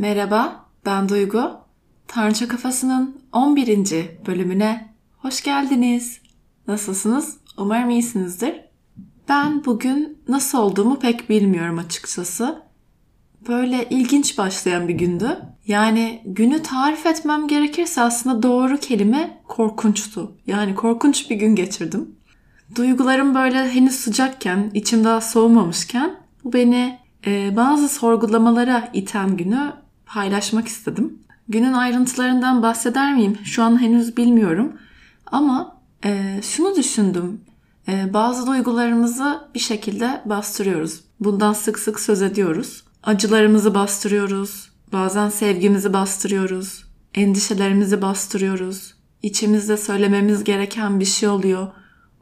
Merhaba, ben Duygu. Tanrıça Kafası'nın 11. bölümüne hoş geldiniz. Nasılsınız? Umarım iyisinizdir. Ben bugün nasıl olduğumu pek bilmiyorum açıkçası. Böyle ilginç başlayan bir gündü. Yani günü tarif etmem gerekirse aslında doğru kelime korkunçtu. Yani korkunç bir gün geçirdim. Duygularım böyle henüz sıcakken, içim daha soğumamışken bu beni e, bazı sorgulamalara iten günü paylaşmak istedim. Günün ayrıntılarından bahseder miyim? Şu an henüz bilmiyorum. Ama e, şunu düşündüm. E, bazı duygularımızı bir şekilde bastırıyoruz. Bundan sık sık söz ediyoruz. Acılarımızı bastırıyoruz. Bazen sevgimizi bastırıyoruz. Endişelerimizi bastırıyoruz. İçimizde söylememiz gereken bir şey oluyor.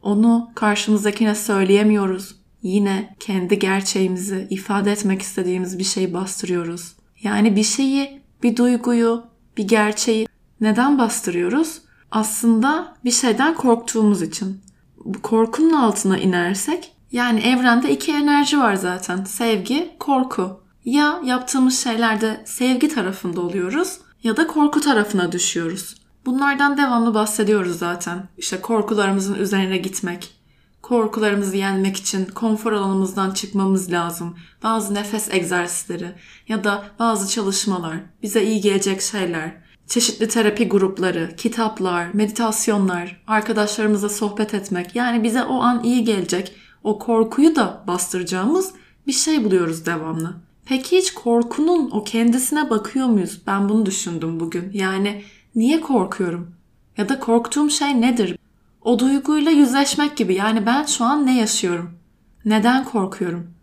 Onu karşımızdakine söyleyemiyoruz. Yine kendi gerçeğimizi ifade etmek istediğimiz bir şeyi bastırıyoruz. Yani bir şeyi, bir duyguyu, bir gerçeği neden bastırıyoruz? Aslında bir şeyden korktuğumuz için. Bu korkunun altına inersek yani evrende iki enerji var zaten. Sevgi, korku. Ya yaptığımız şeylerde sevgi tarafında oluyoruz ya da korku tarafına düşüyoruz. Bunlardan devamlı bahsediyoruz zaten. İşte korkularımızın üzerine gitmek, korkularımızı yenmek için konfor alanımızdan çıkmamız lazım. Bazı nefes egzersizleri ya da bazı çalışmalar, bize iyi gelecek şeyler, çeşitli terapi grupları, kitaplar, meditasyonlar, arkadaşlarımızla sohbet etmek. Yani bize o an iyi gelecek, o korkuyu da bastıracağımız bir şey buluyoruz devamlı. Peki hiç korkunun o kendisine bakıyor muyuz? Ben bunu düşündüm bugün. Yani niye korkuyorum? Ya da korktuğum şey nedir? O duyguyla yüzleşmek gibi. Yani ben şu an ne yaşıyorum? Neden korkuyorum?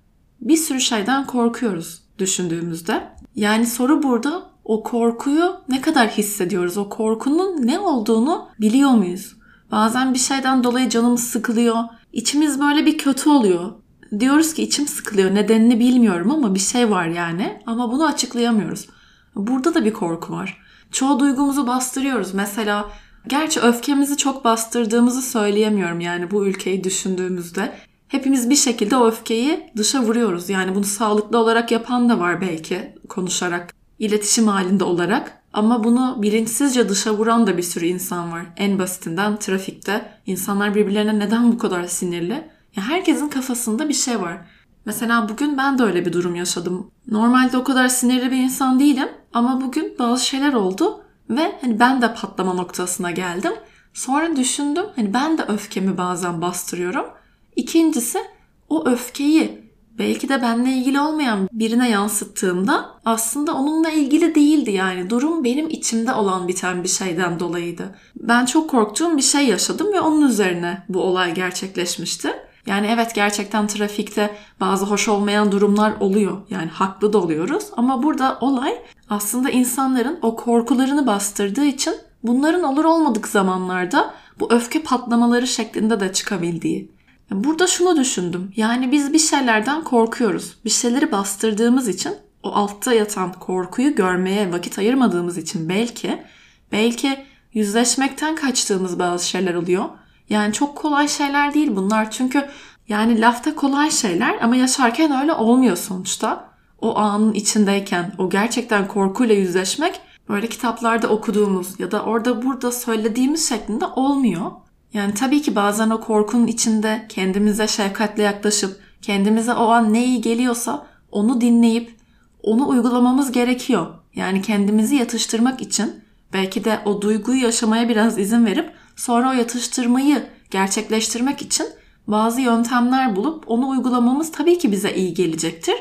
Bir sürü şeyden korkuyoruz düşündüğümüzde. Yani soru burada o korkuyu ne kadar hissediyoruz? O korkunun ne olduğunu biliyor muyuz? Bazen bir şeyden dolayı canımız sıkılıyor. İçimiz böyle bir kötü oluyor. Diyoruz ki içim sıkılıyor. Nedenini bilmiyorum ama bir şey var yani. Ama bunu açıklayamıyoruz. Burada da bir korku var. Çoğu duygumuzu bastırıyoruz. Mesela Gerçi öfkemizi çok bastırdığımızı söyleyemiyorum yani bu ülkeyi düşündüğümüzde. Hepimiz bir şekilde o öfkeyi dışa vuruyoruz. Yani bunu sağlıklı olarak yapan da var belki konuşarak, iletişim halinde olarak. Ama bunu bilinçsizce dışa vuran da bir sürü insan var. En basitinden trafikte insanlar birbirlerine neden bu kadar sinirli? Ya herkesin kafasında bir şey var. Mesela bugün ben de öyle bir durum yaşadım. Normalde o kadar sinirli bir insan değilim ama bugün bazı şeyler oldu ve hani ben de patlama noktasına geldim. Sonra düşündüm hani ben de öfkemi bazen bastırıyorum. İkincisi o öfkeyi belki de benimle ilgili olmayan birine yansıttığımda aslında onunla ilgili değildi yani. Durum benim içimde olan biten bir şeyden dolayıydı. Ben çok korktuğum bir şey yaşadım ve onun üzerine bu olay gerçekleşmişti. Yani evet gerçekten trafikte bazı hoş olmayan durumlar oluyor. Yani haklı da oluyoruz. Ama burada olay aslında insanların o korkularını bastırdığı için bunların olur olmadık zamanlarda bu öfke patlamaları şeklinde de çıkabildiği. Burada şunu düşündüm. Yani biz bir şeylerden korkuyoruz. Bir şeyleri bastırdığımız için o altta yatan korkuyu görmeye vakit ayırmadığımız için belki belki yüzleşmekten kaçtığımız bazı şeyler oluyor. Yani çok kolay şeyler değil bunlar çünkü yani lafta kolay şeyler ama yaşarken öyle olmuyor sonuçta. O anın içindeyken o gerçekten korkuyla yüzleşmek böyle kitaplarda okuduğumuz ya da orada burada söylediğimiz şeklinde olmuyor. Yani tabii ki bazen o korkunun içinde kendimize şefkatle yaklaşıp kendimize o an ne iyi geliyorsa onu dinleyip onu uygulamamız gerekiyor. Yani kendimizi yatıştırmak için belki de o duyguyu yaşamaya biraz izin verip sonra o yatıştırmayı gerçekleştirmek için bazı yöntemler bulup onu uygulamamız tabii ki bize iyi gelecektir.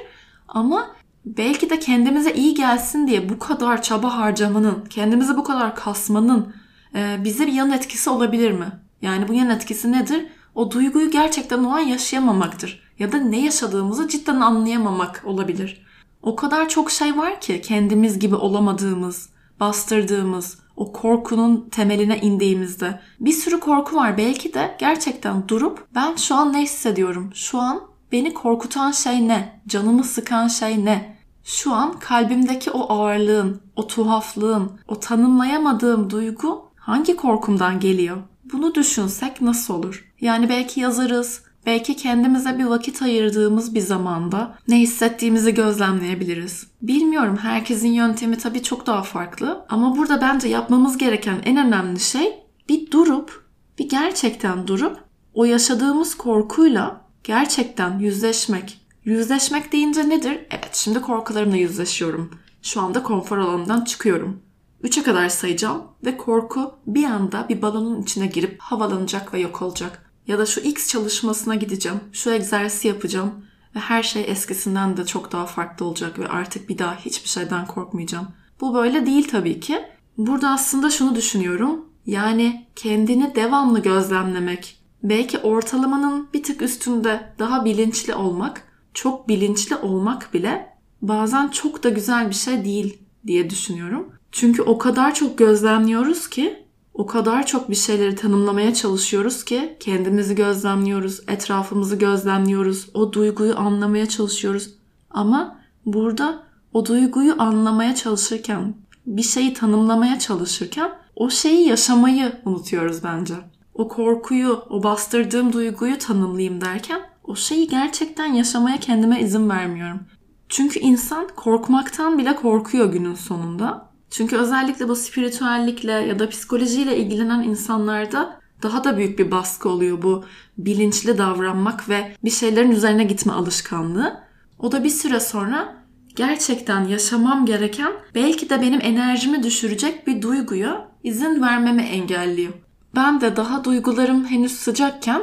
Ama belki de kendimize iyi gelsin diye bu kadar çaba harcamanın, kendimizi bu kadar kasmanın e, bize bir yan etkisi olabilir mi? Yani bu yan etkisi nedir? O duyguyu gerçekten o an yaşayamamaktır. Ya da ne yaşadığımızı cidden anlayamamak olabilir. O kadar çok şey var ki kendimiz gibi olamadığımız, bastırdığımız, o korkunun temeline indiğimizde. Bir sürü korku var. Belki de gerçekten durup ben şu an ne hissediyorum? Şu an beni korkutan şey ne? Canımı sıkan şey ne? Şu an kalbimdeki o ağırlığın, o tuhaflığın, o tanımlayamadığım duygu hangi korkumdan geliyor? Bunu düşünsek nasıl olur? Yani belki yazarız, Belki kendimize bir vakit ayırdığımız bir zamanda ne hissettiğimizi gözlemleyebiliriz. Bilmiyorum herkesin yöntemi tabii çok daha farklı ama burada bence yapmamız gereken en önemli şey bir durup, bir gerçekten durup o yaşadığımız korkuyla gerçekten yüzleşmek. Yüzleşmek deyince nedir? Evet şimdi korkularımla yüzleşiyorum. Şu anda konfor alanından çıkıyorum. 3'e kadar sayacağım ve korku bir anda bir balonun içine girip havalanacak ve yok olacak. Ya da şu X çalışmasına gideceğim, şu egzersizi yapacağım ve her şey eskisinden de çok daha farklı olacak ve artık bir daha hiçbir şeyden korkmayacağım. Bu böyle değil tabii ki. Burada aslında şunu düşünüyorum. Yani kendini devamlı gözlemlemek, belki ortalamanın bir tık üstünde daha bilinçli olmak, çok bilinçli olmak bile bazen çok da güzel bir şey değil diye düşünüyorum. Çünkü o kadar çok gözlemliyoruz ki, o kadar çok bir şeyleri tanımlamaya çalışıyoruz ki kendimizi gözlemliyoruz, etrafımızı gözlemliyoruz, o duyguyu anlamaya çalışıyoruz. Ama burada o duyguyu anlamaya çalışırken, bir şeyi tanımlamaya çalışırken o şeyi yaşamayı unutuyoruz bence. O korkuyu, o bastırdığım duyguyu tanımlayayım derken o şeyi gerçekten yaşamaya kendime izin vermiyorum. Çünkü insan korkmaktan bile korkuyor günün sonunda. Çünkü özellikle bu spiritüellikle ya da psikolojiyle ilgilenen insanlarda daha da büyük bir baskı oluyor bu bilinçli davranmak ve bir şeylerin üzerine gitme alışkanlığı. O da bir süre sonra gerçekten yaşamam gereken belki de benim enerjimi düşürecek bir duyguya izin vermemi engelliyor. Ben de daha duygularım henüz sıcakken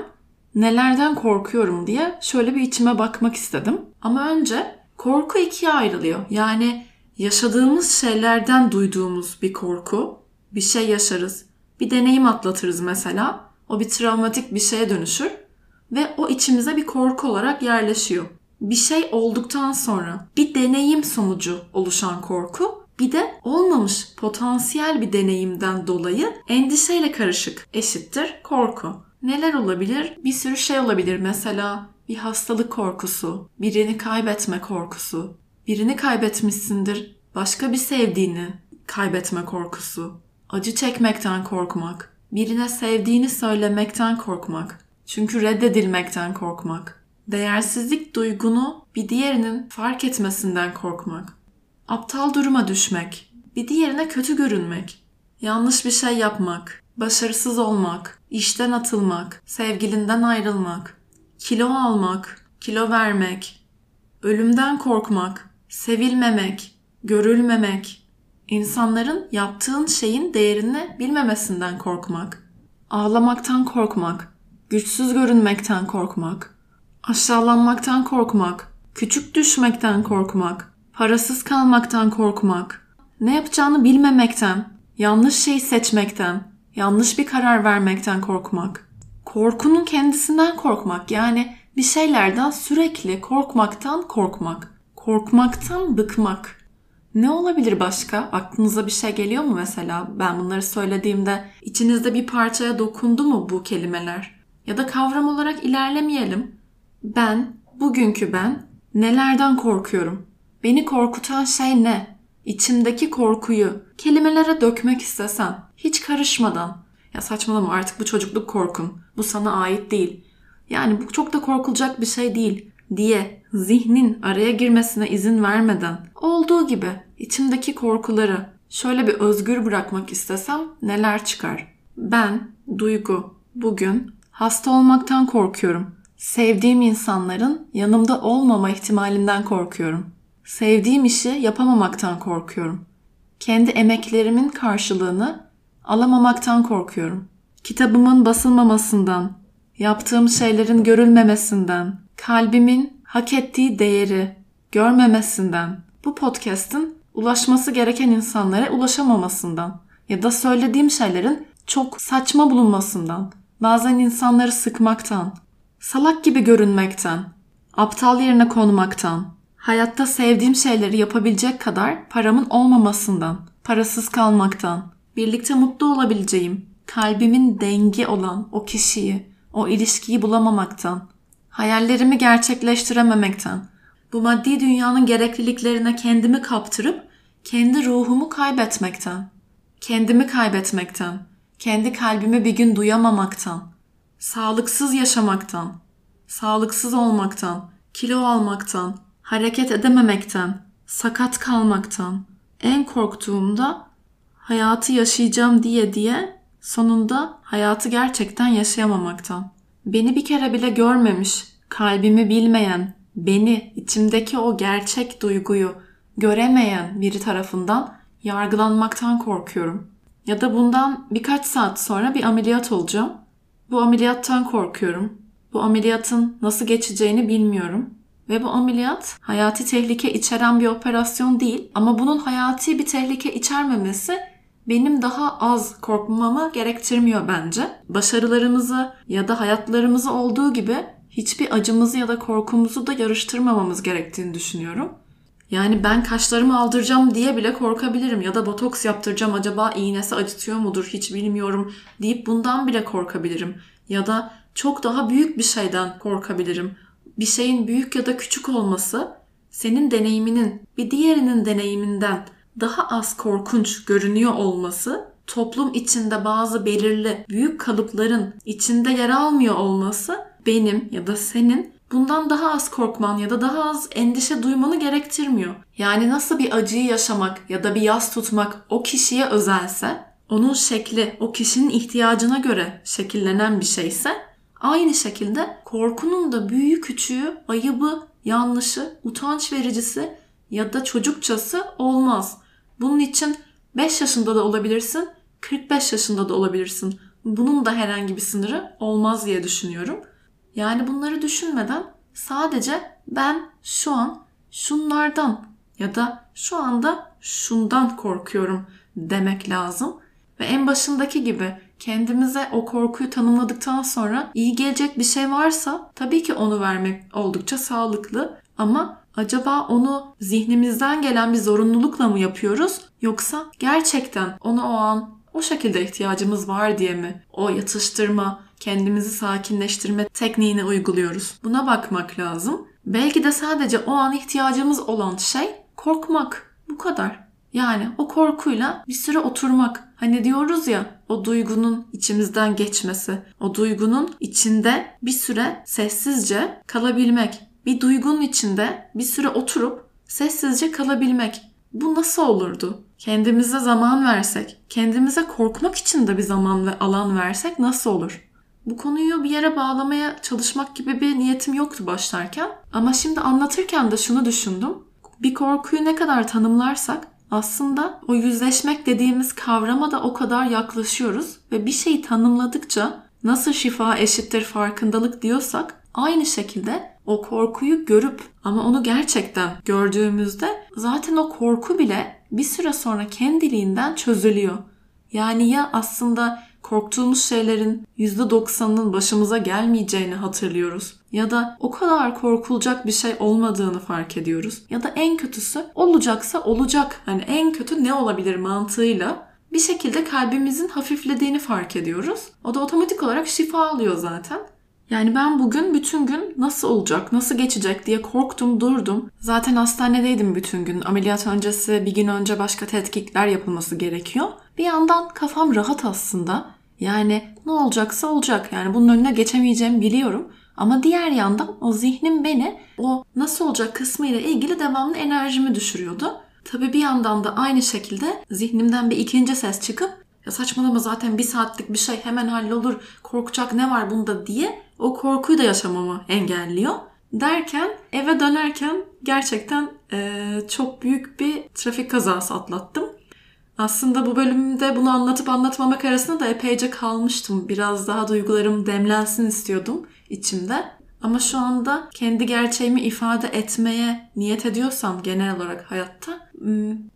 nelerden korkuyorum diye şöyle bir içime bakmak istedim. Ama önce korku ikiye ayrılıyor. Yani yaşadığımız şeylerden duyduğumuz bir korku, bir şey yaşarız, bir deneyim atlatırız mesela. O bir travmatik bir şeye dönüşür ve o içimize bir korku olarak yerleşiyor. Bir şey olduktan sonra bir deneyim sonucu oluşan korku bir de olmamış potansiyel bir deneyimden dolayı endişeyle karışık eşittir korku. Neler olabilir? Bir sürü şey olabilir. Mesela bir hastalık korkusu, birini kaybetme korkusu, birini kaybetmişsindir, başka bir sevdiğini kaybetme korkusu, acı çekmekten korkmak, birine sevdiğini söylemekten korkmak, çünkü reddedilmekten korkmak, değersizlik duygunu bir diğerinin fark etmesinden korkmak, aptal duruma düşmek, bir diğerine kötü görünmek, yanlış bir şey yapmak, başarısız olmak, işten atılmak, sevgilinden ayrılmak, kilo almak, kilo vermek, ölümden korkmak, sevilmemek, görülmemek, insanların yaptığın şeyin değerini bilmemesinden korkmak, ağlamaktan korkmak, güçsüz görünmekten korkmak, aşağılanmaktan korkmak, küçük düşmekten korkmak, parasız kalmaktan korkmak, ne yapacağını bilmemekten, yanlış şeyi seçmekten, yanlış bir karar vermekten korkmak, korkunun kendisinden korkmak yani bir şeylerden sürekli korkmaktan korkmak, korkmaktan bıkmak. Ne olabilir başka? Aklınıza bir şey geliyor mu mesela? Ben bunları söylediğimde içinizde bir parçaya dokundu mu bu kelimeler? Ya da kavram olarak ilerlemeyelim. Ben, bugünkü ben nelerden korkuyorum? Beni korkutan şey ne? İçimdeki korkuyu kelimelere dökmek istesen, hiç karışmadan. Ya saçmalama artık bu çocukluk korkun. Bu sana ait değil. Yani bu çok da korkulacak bir şey değil diye zihnin araya girmesine izin vermeden olduğu gibi içimdeki korkuları şöyle bir özgür bırakmak istesem neler çıkar? Ben, Duygu, bugün hasta olmaktan korkuyorum. Sevdiğim insanların yanımda olmama ihtimalinden korkuyorum. Sevdiğim işi yapamamaktan korkuyorum. Kendi emeklerimin karşılığını alamamaktan korkuyorum. Kitabımın basılmamasından, yaptığım şeylerin görülmemesinden, kalbimin hak ettiği değeri görmemesinden, bu podcast'ın ulaşması gereken insanlara ulaşamamasından ya da söylediğim şeylerin çok saçma bulunmasından, bazen insanları sıkmaktan, salak gibi görünmekten, aptal yerine konmaktan, hayatta sevdiğim şeyleri yapabilecek kadar paramın olmamasından, parasız kalmaktan, birlikte mutlu olabileceğim, kalbimin dengi olan o kişiyi, o ilişkiyi bulamamaktan, hayallerimi gerçekleştirememekten, bu maddi dünyanın gerekliliklerine kendimi kaptırıp kendi ruhumu kaybetmekten, kendimi kaybetmekten, kendi kalbimi bir gün duyamamaktan, sağlıksız yaşamaktan, sağlıksız olmaktan, kilo almaktan, hareket edememekten, sakat kalmaktan, en korktuğumda hayatı yaşayacağım diye diye sonunda hayatı gerçekten yaşayamamaktan. Beni bir kere bile görmemiş, kalbimi bilmeyen, beni, içimdeki o gerçek duyguyu göremeyen biri tarafından yargılanmaktan korkuyorum. Ya da bundan birkaç saat sonra bir ameliyat olacağım. Bu ameliyattan korkuyorum. Bu ameliyatın nasıl geçeceğini bilmiyorum. Ve bu ameliyat hayati tehlike içeren bir operasyon değil ama bunun hayati bir tehlike içermemesi benim daha az korkmamı gerektirmiyor bence. Başarılarımızı ya da hayatlarımızı olduğu gibi hiçbir acımızı ya da korkumuzu da yarıştırmamamız gerektiğini düşünüyorum. Yani ben kaşlarımı aldıracağım diye bile korkabilirim ya da botoks yaptıracağım acaba iğnesi acıtıyor mudur hiç bilmiyorum deyip bundan bile korkabilirim. Ya da çok daha büyük bir şeyden korkabilirim. Bir şeyin büyük ya da küçük olması senin deneyiminin bir diğerinin deneyiminden daha az korkunç görünüyor olması, toplum içinde bazı belirli büyük kalıpların içinde yer almıyor olması benim ya da senin bundan daha az korkman ya da daha az endişe duymanı gerektirmiyor. Yani nasıl bir acıyı yaşamak ya da bir yas tutmak o kişiye özelse, onun şekli o kişinin ihtiyacına göre şekillenen bir şeyse aynı şekilde korkunun da büyüğü küçüğü, ayıbı, yanlışı, utanç vericisi ya da çocukçası olmaz. Bunun için 5 yaşında da olabilirsin, 45 yaşında da olabilirsin. Bunun da herhangi bir sınırı olmaz diye düşünüyorum. Yani bunları düşünmeden sadece ben şu an şunlardan ya da şu anda şundan korkuyorum demek lazım. Ve en başındaki gibi kendimize o korkuyu tanımladıktan sonra iyi gelecek bir şey varsa tabii ki onu vermek oldukça sağlıklı ama acaba onu zihnimizden gelen bir zorunlulukla mı yapıyoruz yoksa gerçekten onu o an o şekilde ihtiyacımız var diye mi o yatıştırma, kendimizi sakinleştirme tekniğini uyguluyoruz. Buna bakmak lazım. Belki de sadece o an ihtiyacımız olan şey korkmak. Bu kadar. Yani o korkuyla bir süre oturmak. Hani diyoruz ya o duygunun içimizden geçmesi, o duygunun içinde bir süre sessizce kalabilmek. Bir duygunun içinde bir süre oturup sessizce kalabilmek. Bu nasıl olurdu? Kendimize zaman versek, kendimize korkmak için de bir zaman ve alan versek nasıl olur? Bu konuyu bir yere bağlamaya çalışmak gibi bir niyetim yoktu başlarken. Ama şimdi anlatırken de şunu düşündüm. Bir korkuyu ne kadar tanımlarsak aslında o yüzleşmek dediğimiz kavrama da o kadar yaklaşıyoruz ve bir şeyi tanımladıkça nasıl şifa eşittir farkındalık diyorsak aynı şekilde o korkuyu görüp ama onu gerçekten gördüğümüzde zaten o korku bile bir süre sonra kendiliğinden çözülüyor. Yani ya aslında korktuğumuz şeylerin %90'ının başımıza gelmeyeceğini hatırlıyoruz. Ya da o kadar korkulacak bir şey olmadığını fark ediyoruz. Ya da en kötüsü olacaksa olacak. Hani en kötü ne olabilir mantığıyla bir şekilde kalbimizin hafiflediğini fark ediyoruz. O da otomatik olarak şifa alıyor zaten. Yani ben bugün bütün gün nasıl olacak, nasıl geçecek diye korktum, durdum. Zaten hastanedeydim bütün gün. Ameliyat öncesi bir gün önce başka tetkikler yapılması gerekiyor. Bir yandan kafam rahat aslında. Yani ne olacaksa olacak. Yani bunun önüne geçemeyeceğimi biliyorum. Ama diğer yandan o zihnim beni o nasıl olacak kısmıyla ilgili devamlı enerjimi düşürüyordu. Tabi bir yandan da aynı şekilde zihnimden bir ikinci ses çıkıp ya saçmalama zaten bir saatlik bir şey hemen hallolur korkacak ne var bunda diye o korkuyu da yaşamamı engelliyor. Derken eve dönerken gerçekten e, çok büyük bir trafik kazası atlattım. Aslında bu bölümde bunu anlatıp anlatmamak arasında da epeyce kalmıştım. Biraz daha duygularım demlensin istiyordum içimde. Ama şu anda kendi gerçeğimi ifade etmeye niyet ediyorsam genel olarak hayatta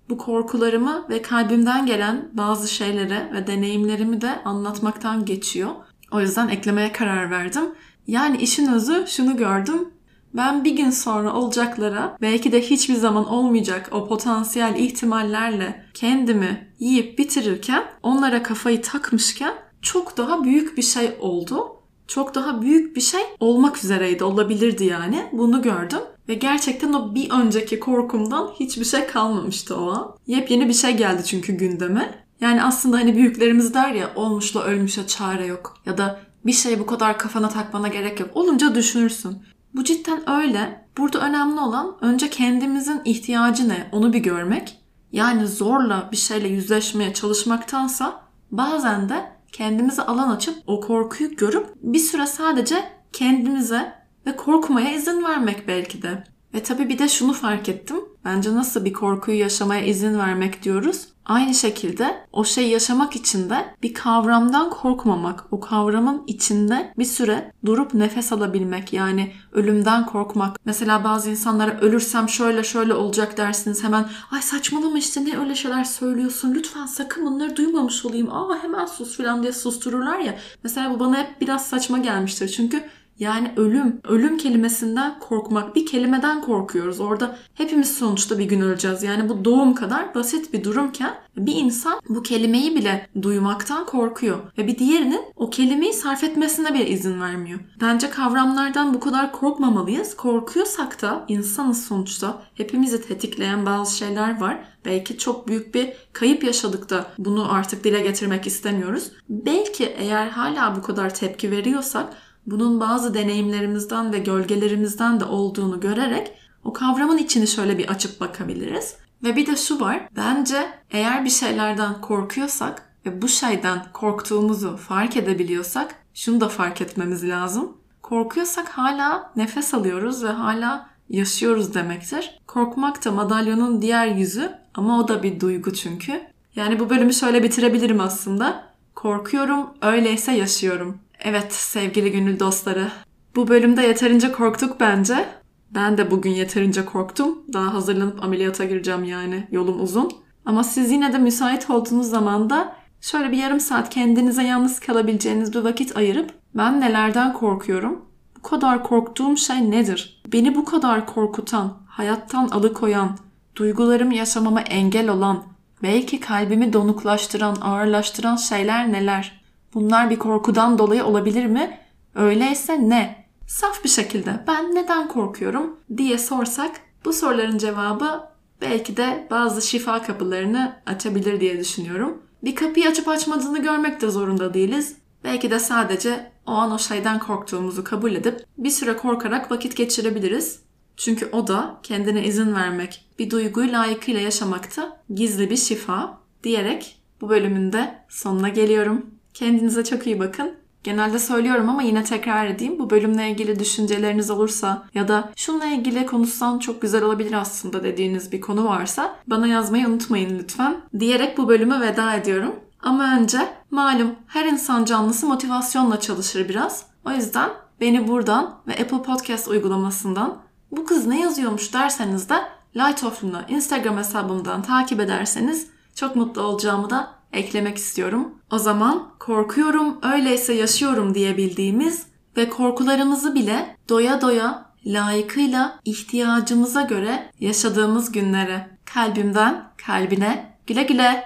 bu korkularımı ve kalbimden gelen bazı şeylere ve deneyimlerimi de anlatmaktan geçiyor. O yüzden eklemeye karar verdim. Yani işin özü şunu gördüm. Ben bir gün sonra olacaklara belki de hiçbir zaman olmayacak o potansiyel ihtimallerle kendimi yiyip bitirirken onlara kafayı takmışken çok daha büyük bir şey oldu. Çok daha büyük bir şey olmak üzereydi, olabilirdi yani. Bunu gördüm. Ve gerçekten o bir önceki korkumdan hiçbir şey kalmamıştı o an. Yepyeni bir şey geldi çünkü gündeme. Yani aslında hani büyüklerimiz der ya olmuşla ölmüşe çare yok. Ya da bir şey bu kadar kafana takmana gerek yok. Olunca düşünürsün. Bu cidden öyle. Burada önemli olan önce kendimizin ihtiyacı ne onu bir görmek. Yani zorla bir şeyle yüzleşmeye çalışmaktansa bazen de kendimize alan açıp o korkuyu görüp bir süre sadece kendimize ve korkmaya izin vermek belki de. Ve tabii bir de şunu fark ettim. Bence nasıl bir korkuyu yaşamaya izin vermek diyoruz. Aynı şekilde o şeyi yaşamak için de bir kavramdan korkmamak, o kavramın içinde bir süre durup nefes alabilmek yani ölümden korkmak. Mesela bazı insanlara ölürsem şöyle şöyle olacak dersiniz hemen ay saçmalama işte ne öyle şeyler söylüyorsun lütfen sakın bunları duymamış olayım aa hemen sus falan diye sustururlar ya. Mesela bu bana hep biraz saçma gelmiştir çünkü yani ölüm, ölüm kelimesinden korkmak, bir kelimeden korkuyoruz. Orada hepimiz sonuçta bir gün öleceğiz. Yani bu doğum kadar basit bir durumken bir insan bu kelimeyi bile duymaktan korkuyor. Ve bir diğerinin o kelimeyi sarf etmesine bile izin vermiyor. Bence kavramlardan bu kadar korkmamalıyız. Korkuyorsak da insanız sonuçta. Hepimizi tetikleyen bazı şeyler var. Belki çok büyük bir kayıp yaşadık da bunu artık dile getirmek istemiyoruz. Belki eğer hala bu kadar tepki veriyorsak bunun bazı deneyimlerimizden ve gölgelerimizden de olduğunu görerek o kavramın içini şöyle bir açıp bakabiliriz. Ve bir de şu var. Bence eğer bir şeylerden korkuyorsak ve bu şeyden korktuğumuzu fark edebiliyorsak şunu da fark etmemiz lazım. Korkuyorsak hala nefes alıyoruz ve hala yaşıyoruz demektir. Korkmak da madalyonun diğer yüzü ama o da bir duygu çünkü. Yani bu bölümü şöyle bitirebilirim aslında. Korkuyorum, öyleyse yaşıyorum. Evet sevgili gönül dostları. Bu bölümde yeterince korktuk bence. Ben de bugün yeterince korktum. Daha hazırlanıp ameliyata gireceğim yani. Yolum uzun. Ama siz yine de müsait olduğunuz zaman da şöyle bir yarım saat kendinize yalnız kalabileceğiniz bir vakit ayırıp ben nelerden korkuyorum? Bu kadar korktuğum şey nedir? Beni bu kadar korkutan, hayattan alıkoyan, duygularımı yaşamama engel olan, belki kalbimi donuklaştıran, ağırlaştıran şeyler neler? Bunlar bir korkudan dolayı olabilir mi? Öyleyse ne? Saf bir şekilde ben neden korkuyorum diye sorsak bu soruların cevabı belki de bazı şifa kapılarını açabilir diye düşünüyorum. Bir kapıyı açıp açmadığını görmek de zorunda değiliz. Belki de sadece o an o şeyden korktuğumuzu kabul edip bir süre korkarak vakit geçirebiliriz. Çünkü o da kendine izin vermek, bir duyguyu layıkıyla yaşamakta gizli bir şifa diyerek bu bölümün de sonuna geliyorum. Kendinize çok iyi bakın. Genelde söylüyorum ama yine tekrar edeyim. Bu bölümle ilgili düşünceleriniz olursa ya da şununla ilgili konuşsan çok güzel olabilir aslında dediğiniz bir konu varsa bana yazmayı unutmayın lütfen. Diyerek bu bölümü veda ediyorum. Ama önce malum her insan canlısı motivasyonla çalışır biraz. O yüzden beni buradan ve Apple Podcast uygulamasından bu kız ne yazıyormuş derseniz de Light Off'unu Instagram hesabımdan takip ederseniz çok mutlu olacağımı da eklemek istiyorum. O zaman korkuyorum öyleyse yaşıyorum diyebildiğimiz ve korkularımızı bile doya doya layıkıyla ihtiyacımıza göre yaşadığımız günlere kalbimden kalbine güle güle